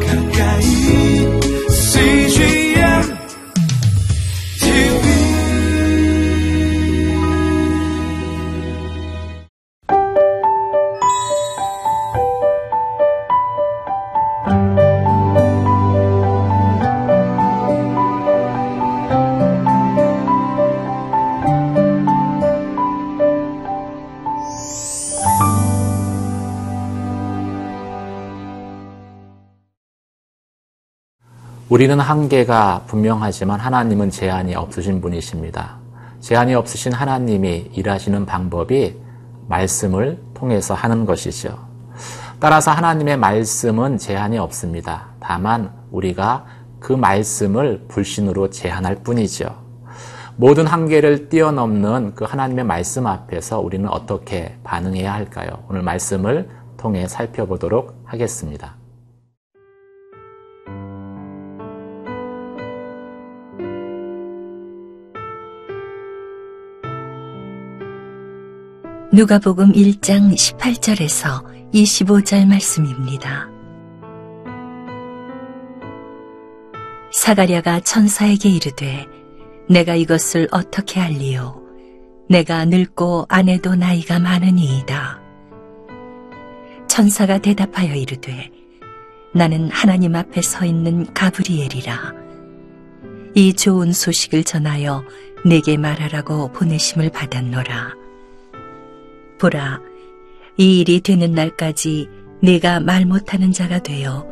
가까 우리는 한계가 분명하지만 하나님은 제한이 없으신 분이십니다. 제한이 없으신 하나님이 일하시는 방법이 말씀을 통해서 하는 것이죠. 따라서 하나님의 말씀은 제한이 없습니다. 다만 우리가 그 말씀을 불신으로 제한할 뿐이죠. 모든 한계를 뛰어넘는 그 하나님의 말씀 앞에서 우리는 어떻게 반응해야 할까요? 오늘 말씀을 통해 살펴보도록 하겠습니다. 누가복음 1장 18절에서 25절 말씀입니다. 사가랴가 천사에게 이르되 내가 이것을 어떻게 알리요 내가 늙고 아내도 나이가 많으니이다. 천사가 대답하여 이르되 나는 하나님 앞에 서 있는 가브리엘이라 이 좋은 소식을 전하여 내게 말하라고 보내심을 받았노라. 보라, 이 일이 되는 날까지 내가 말 못하는 자가 되어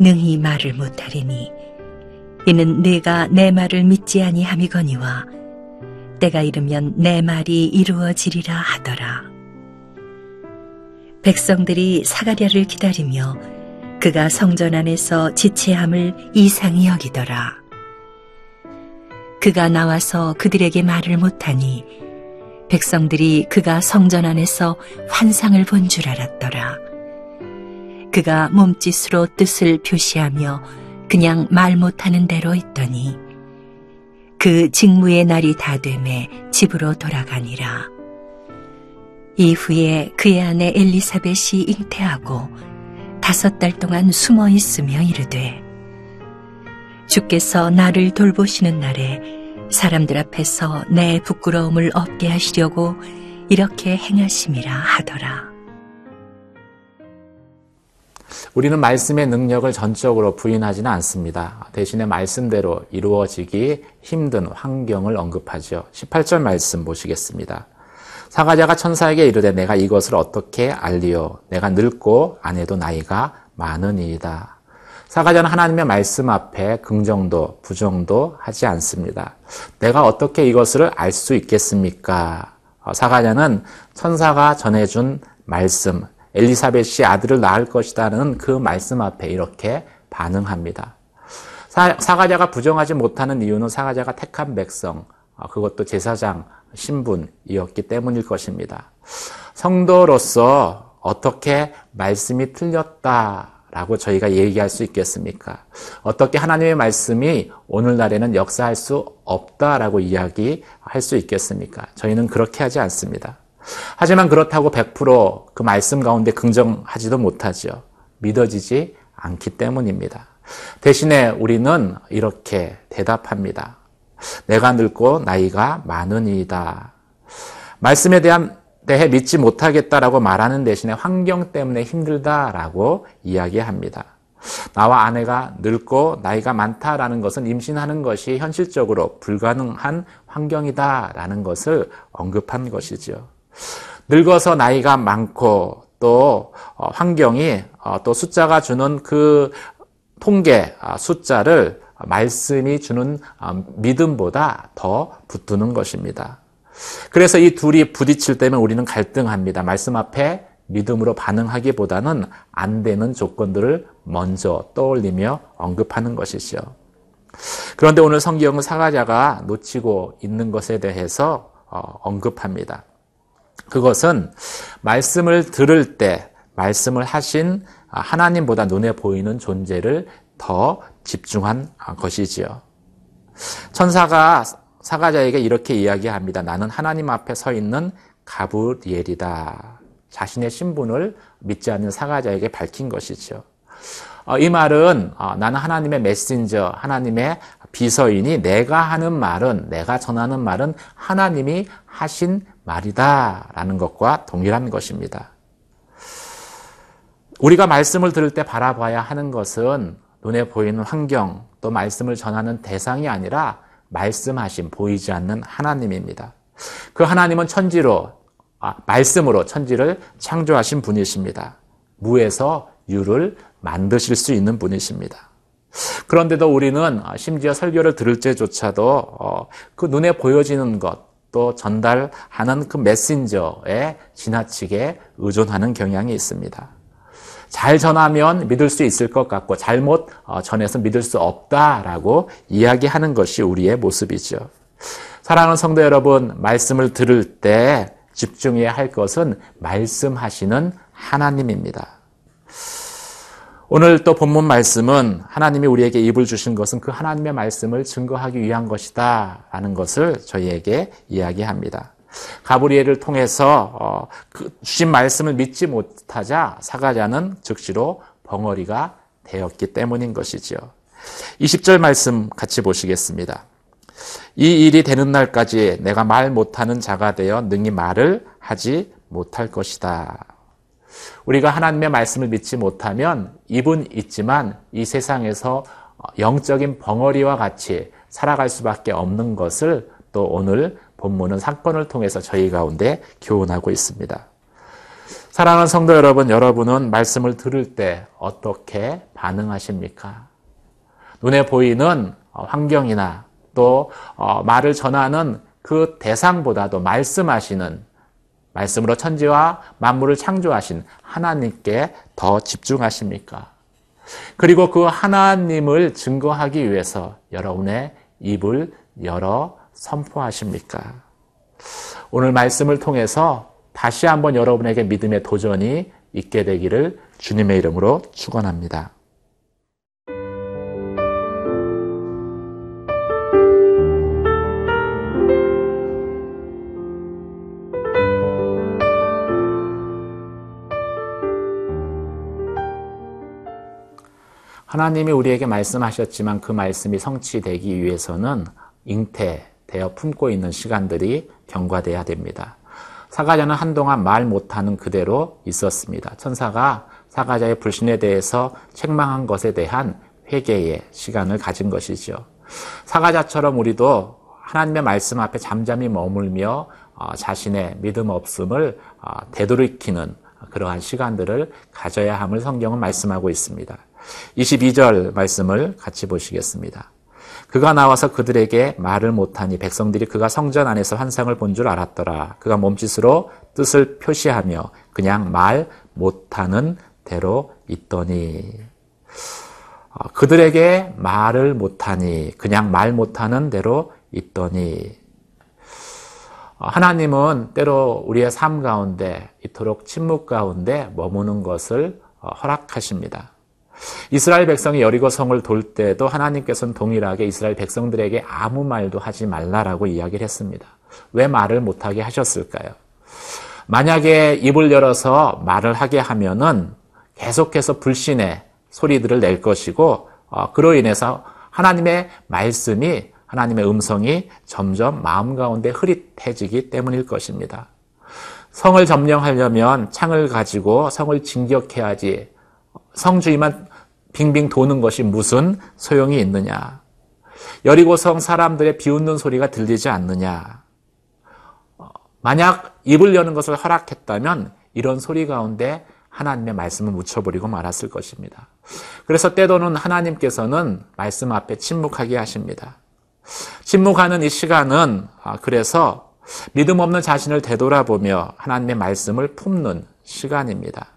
능히 말을 못하리니 이는 내가 내 말을 믿지 아니함이거니와 때가 이르면 내 말이 이루어지리라 하더라. 백성들이 사가랴를 기다리며 그가 성전 안에서 지체함을 이상히 여기더라. 그가 나와서 그들에게 말을 못하니 백성들이 그가 성전 안에서 환상을 본 줄 알았더라. 그가 몸짓으로 뜻을 표시하며 그냥 말 못하는 대로 있더니 그 직무의 날이 다 되매 집으로 돌아가니라. 이후에 그의 아내 엘리사벳이 잉태하고 다섯 달 동안 숨어 있으며 이르되 주께서 나를 돌보시는 날에 사람들 앞에서 내 부끄러움을 없게 하시려고 이렇게 행하심이라 하더라. 우리는 말씀의 능력을 전적으로 부인하지는 않습니다. 대신에 말씀대로 이루어지기 힘든 환경을 언급하죠. 18절 말씀 보시겠습니다. 사가자가 천사에게 이르되 내가 이것을 어떻게 알리오 내가 늙고 아내도 나이가 많으니이다. 사가자는 하나님의 말씀 앞에 긍정도 부정도 하지 않습니다. 내가 어떻게 이것을 알 수 있겠습니까? 어, 사가자는 천사가 전해준 말씀, 엘리사벳이 아들을 낳을 것이다는 그 말씀 앞에 이렇게 반응합니다. 사, 사가자가 부정하지 못하는 이유는 사가자가 택한 백성, 어, 그것도 제사장 신분이었기 때문일 것입니다. 성도로서 어떻게 말씀이 틀렸다 라고 저희가 얘기할 수 있겠습니까? 어떻게 하나님의 말씀이 오늘날에는 역사할 수 없다라고 이야기할 수 있겠습니까? 저희는 그렇게 하지 않습니다. 하지만 그렇다고 100%그 말씀 가운데 긍정하지도 못하죠. 믿어지지 않기 때문입니다. 대신에 우리는 이렇게 대답합니다. 내가 늙고 나이가 많으니이다. 말씀에 대한 대해 믿지 못하겠다라고 말하는 대신에 환경 때문에 힘들다라고 이야기합니다. 나와 아내가 늙고 나이가 많다라는 것은 임신하는 것이 현실적으로 불가능한 환경이다라는 것을 언급한 것이죠. 늙어서 나이가 많고 또 어, 환경이 어, 또 숫자가 주는 그 통계 아, 숫자를 말씀이 주는 아, 믿음보다 더 붙드는 것입니다. 그래서 이 둘이 부딪힐 때면 우리는 갈등합니다. 말씀 앞에 믿음으로 반응하기보다는 안 되는 조건들을 먼저 떠올리며 언급하는 것이죠. 그런데 오늘 성경은 사가자가 놓치고 있는 것에 대해서 어, 언급합니다. 그것은 말씀을 들을 때 말씀을 하신 하나님보다 눈에 보이는 존재를 더 집중한 것이지요. 천사가 사가자에게 이렇게 이야기합니다. 나는 하나님 앞에 서 있는 가브리엘이다. 자신의 신분을 믿지 않는 사가자에게 밝힌 것이죠. 어, 이 말은 어, 나는 하나님의 메신저, 하나님의 비서이니 내가 하는 말은 내가 전하는 말은 하나님이 하신 말이다 라는 것과 동일한 것입니다. 우리가 말씀을 들을 때 바라봐야 하는 것은 눈에 보이는 환경 또 말씀을 전하는 대상이 아니라 말씀하신 보이지 않는 하나님입니다. 그 하나님은 천지로 아, 말씀으로 천지를 창조하신 분이십니다. 무에서 유를 만드실 수 있는 분이십니다. 그런데도 우리는 심지어 설교를 들을 때조차도 어, 그 눈에 보여지는 것, 또 전달하는 그 메신저에 지나치게 의존하는 경향이 있습니다. 잘 전하면 믿을 수 있을 것 같고 잘못 어, 전해서 믿을 수 없다라고 이야기하는 것이 우리의 모습이죠. 사랑하는 성도 여러분, 말씀을 들을 때 집중해야 할 것은 말씀하시는 하나님입니다. 오늘 또 본문 말씀은 하나님이 우리에게 입을 주신 것은 그 하나님의 말씀을 증거하기 위한 것이다 라는 것을 저희에게 이야기합니다. 가브리엘을 통해서 어, 그 주신 말씀을 믿지 못하자 사가자는 즉시로 벙어리가 되었기 때문인 것이죠. 20절 말씀 같이 보시겠습니다. 이 일이 되는 날까지 내가 말 못하는 자가 되어 능히 말을 하지 못할 것이다. 우리가 하나님의 말씀을 믿지 못하면 입은 있지만 이 세상에서 영적인 벙어리와 같이 살아갈 수밖에 없는 것을 또 오늘 본문은 사건을 통해서 저희 가운데 교훈하고 있습니다. 사랑하는 성도 여러분, 여러분은 말씀을 들을 때 어떻게 반응하십니까? 눈에 보이는 환경이나 또 어, 말을 전하는 그 대상보다도 말씀하시는 말씀으로 천지와 만물을 창조하신 하나님께 더 집중하십니까? 그리고 그 하나님을 증거하기 위해서 여러분의 입을 열어 선포하십니까? 오늘 말씀을 통해서 다시 한번 여러분에게 믿음의 도전이 있게 되기를 주님의 이름으로 축원합니다. 하나님이 우리에게 말씀하셨지만 그 말씀이 성취되기 위해서는 잉태 되어 품고 있는 시간들이 경과돼야 됩니다. 사가자는 한동안 말 못하는 그대로 있었습니다. 천사가 사가자의 불신에 대해서 책망한 것에 대한 회개의 시간을 가진 것이죠. 사가자처럼 우리도 하나님의 말씀 앞에 잠잠히 머물며 어, 자신의 믿음 없음을 어, 되돌이키는 그러한 시간들을 가져야 함을 성경은 말씀하고 있습니다. 22절 말씀을 같이 보시겠습니다. 그가 나와서 그들에게 말을 못하니 백성들이 그가 성전 안에서 환상을 본 줄 알았더라. 그가 몸짓으로 뜻을 표시하며 그냥 말 못하는 대로 있더니 어, 그들에게 말을 못하니 그냥 말 못하는 대로 있더니 어, 하나님은 때로 우리의 삶 가운데 이토록 침묵 가운데 머무는 것을 어, 허락하십니다. 이스라엘 백성이 여리고 성을 돌 때도 하나님께서는 동일하게 이스라엘 백성들에게 아무 말도 하지 말라라고 이야기를 했습니다. 왜 말을 못하게 하셨을까요? 만약에 입을 열어서 말을 하게 하면은 계속해서 불신의 소리들을 낼 것이고 어, 그로 인해서 하나님의 말씀이 하나님의 음성이 점점 마음 가운데 흐릿해지기 때문일 것입니다. 성을 점령하려면 창을 가지고 성을 진격해야지 성주의만 빙빙 도는 것이 무슨 소용이 있느냐? 여리고성 사람들의 비웃는 소리가 들리지 않느냐? 어, 만약 입을 여는 것을 허락했다면 이런 소리 가운데 하나님의 말씀을 묻혀버리고 말았을 것입니다. 그래서 때도는 하나님께서는 말씀 앞에 침묵하게 하십니다. 침묵하는 이 시간은 아, 그래서 믿음 없는 자신을 되돌아보며 하나님의 말씀을 품는 시간입니다.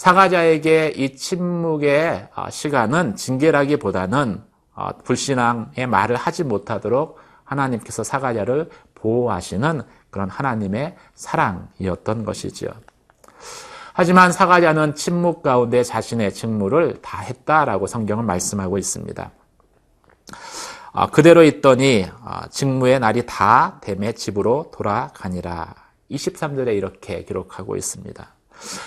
사가자에게 이 침묵의 아, 시간은 징계라기보다는 아, 불신앙의 말을 하지 못하도록 하나님께서 사가자를 보호하시는 그런 하나님의 사랑이었던 것이지요. 하지만 사가자는 침묵 가운데 자신의 직무를 다 했다라고 성경은 말씀하고 있습니다. 아, 그대로 있더니 직무의 날이 다 됨에 집으로 돌아가니라. 23절에 이렇게 기록하고 있습니다.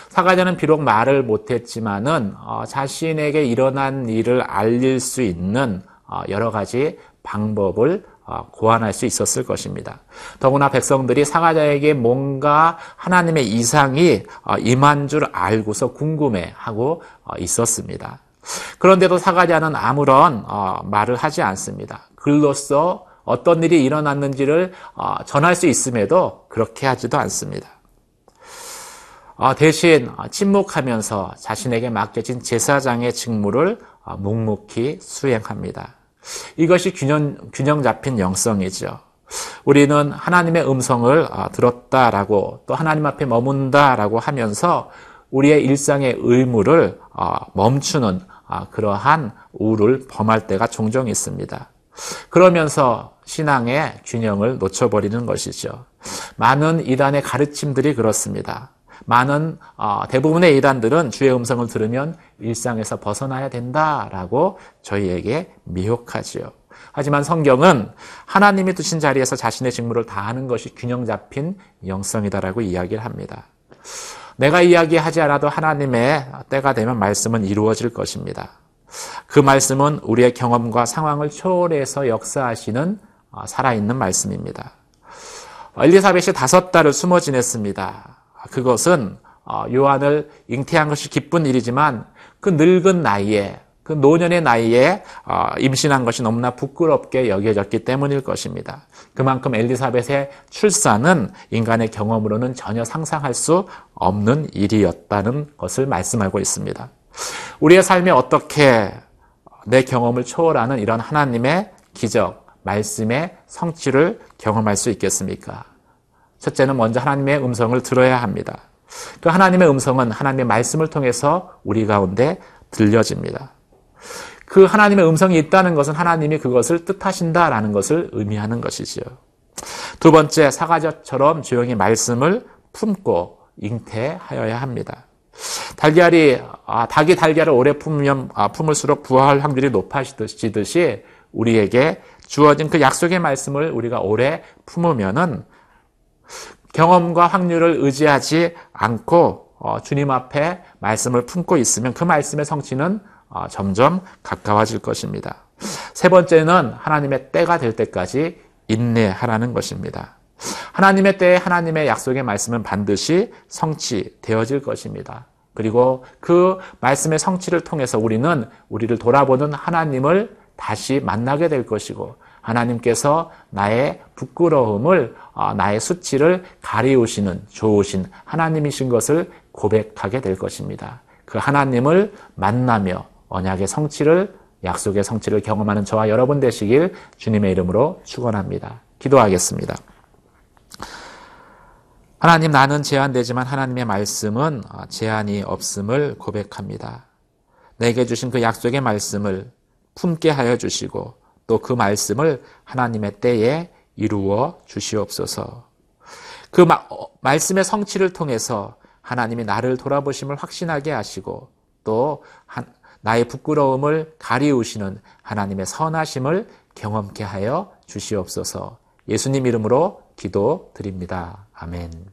사가자는 비록 말을 못했지만은 어, 자신에게 일어난 일을 알릴 수 있는 어, 여러 가지 방법을 어, 고안할 수 있었을 것입니다. 더구나 백성들이 사가자에게 뭔가 하나님의 이상이 어, 임한 줄 알고서 궁금해하고 어, 있었습니다. 그런데도 사가자는 아무런 말을 하지 않습니다. 글로써 어떤 일이 일어났는지를 전할 수 있음에도 그렇게 하지도 않습니다. 대신 침묵하면서 자신에게 맡겨진 제사장의 직무를 묵묵히 수행합니다. 이것이 균형, 균형 잡힌 영성이죠. 우리는 하나님의 음성을 아, 들었다라고 또 하나님 앞에 머문다라고 하면서 우리의 일상의 의무를 아, 멈추는 아, 그러한 우를 범할 때가 종종 있습니다. 그러면서 신앙의 균형을 놓쳐버리는 것이죠. 많은 이단의 가르침들이 그렇습니다. 많은 어, 대부분의 이단들은 주의 음성을 들으면 일상에서 벗어나야 된다라고 저희에게 미혹하지요. 하지만 성경은 하나님이 두신 자리에서 자신의 직무를 다하는 것이 균형 잡힌 영성이다라고 이야기를 합니다. 내가 이야기하지 않아도 하나님의 때가 되면 말씀은 이루어질 것입니다. 그 말씀은 우리의 경험과 상황을 초월해서 역사하시는 어, 살아있는 말씀입니다. 엘리사벳이 다섯 달을 숨어 지냈습니다. 그것은 어, 요한을 잉태한 것이 기쁜 일이지만 그 늙은 나이에 그 노년의 나이에 어, 임신한 것이 너무나 부끄럽게 여겨졌기 때문일 것입니다. 그만큼 엘리사벳의 출산은 인간의 경험으로는 전혀 상상할 수 없는 일이었다는 것을 말씀하고 있습니다. 우리의 삶에 어떻게 내 경험을 초월하는 이런 하나님의 기적, 말씀의 성취를 경험할 수 있겠습니까? 첫째는 먼저 하나님의 음성을 들어야 합니다. 그 하나님의 음성은 하나님의 말씀을 통해서 우리 가운데 들려집니다. 그 하나님의 음성이 있다는 것은 하나님이 그것을 뜻하신다라는 것을 의미하는 것이지요. 두 번째, 사과젓처럼 조용히 말씀을 품고 잉태하여야 합니다. 달걀이 아, 닭이 달걀을 오래 품으면 아, 품을수록 부화할 확률이 높아지듯이 우리에게 주어진 그 약속의 말씀을 우리가 오래 품으면은 경험과 확률을 의지하지 않고 어, 주님 앞에 말씀을 품고 있으면 그 말씀의 성취는 어, 점점 가까워질 것입니다. 세 번째는 하나님의 때가 될 때까지 인내하라는 것입니다. 하나님의 때에 하나님의 약속의 말씀은 반드시 성취되어질 것입니다. 그리고 그 말씀의 성취를 통해서 우리는 우리를 돌아보는 하나님을 다시 만나게 될 것이고 하나님께서 나의 부끄러움을 어, 나의 수치를 가리우시는 좋으신 하나님이신 것을 고백하게 될 것입니다. 그 하나님을 만나며 언약의 성취를 약속의 성취를 경험하는 저와 여러분 되시길 주님의 이름으로 축원합니다. 기도하겠습니다. 하나님 나는 제한되지만 하나님의 말씀은 어, 제한이 없음을 고백합니다. 내게 주신 그 약속의 말씀을 품게 하여 주시고 또 그 말씀을 하나님의 때에 이루어 주시옵소서. 그 마, 어, 말씀의 성취를 통해서 하나님이 나를 돌아보심을 확신하게 하시고 또 한, 나의 부끄러움을 가리우시는 하나님의 선하심을 경험케 하여 주시옵소서. 예수님 이름으로 기도 드립니다. 아멘.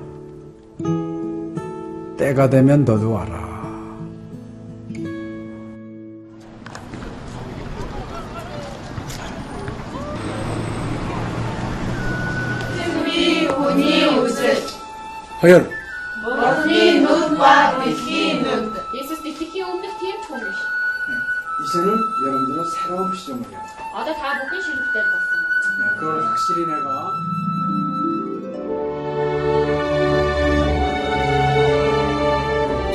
때가 되면 너도 와라. 허연 머리 눈과 빛이 눈 이제는 여러분들은 새로운 시점을 해야 돼. 아다 다 먹기 싫을 때 봤어. 그걸 확실히 내가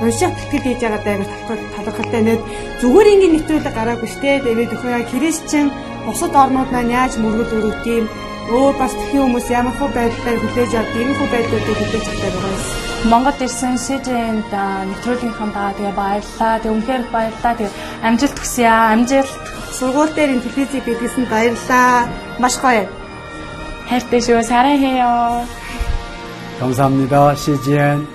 унших тэтгэл хийж байгаа даа талхал талхалтай нэт зүгээр ингээд нэвтрүүлэг гараагүй штэ тэгээд өхөө христчэн бусад орнууд маань яаж мөргөл өрөвт юм өөр бас тхэн хүмүүс ямар хөө байдлаар хүлээж авдаг ийм хөө байдлуудыг хүлээж авдаг байгаа юм. Монгол ирсэн СЖН-д нэвтрүүлгийнхаа даа тэгээ баярлаа. Тэг үнхээр их баярлаа. Тэг амжилт хүсье аа. Амжилт. Сургууль дээр ин телевизийг бидлсэн баярлаа. Маш гоё. хайртай шүү. 사랑해요. 감사합니다. CGN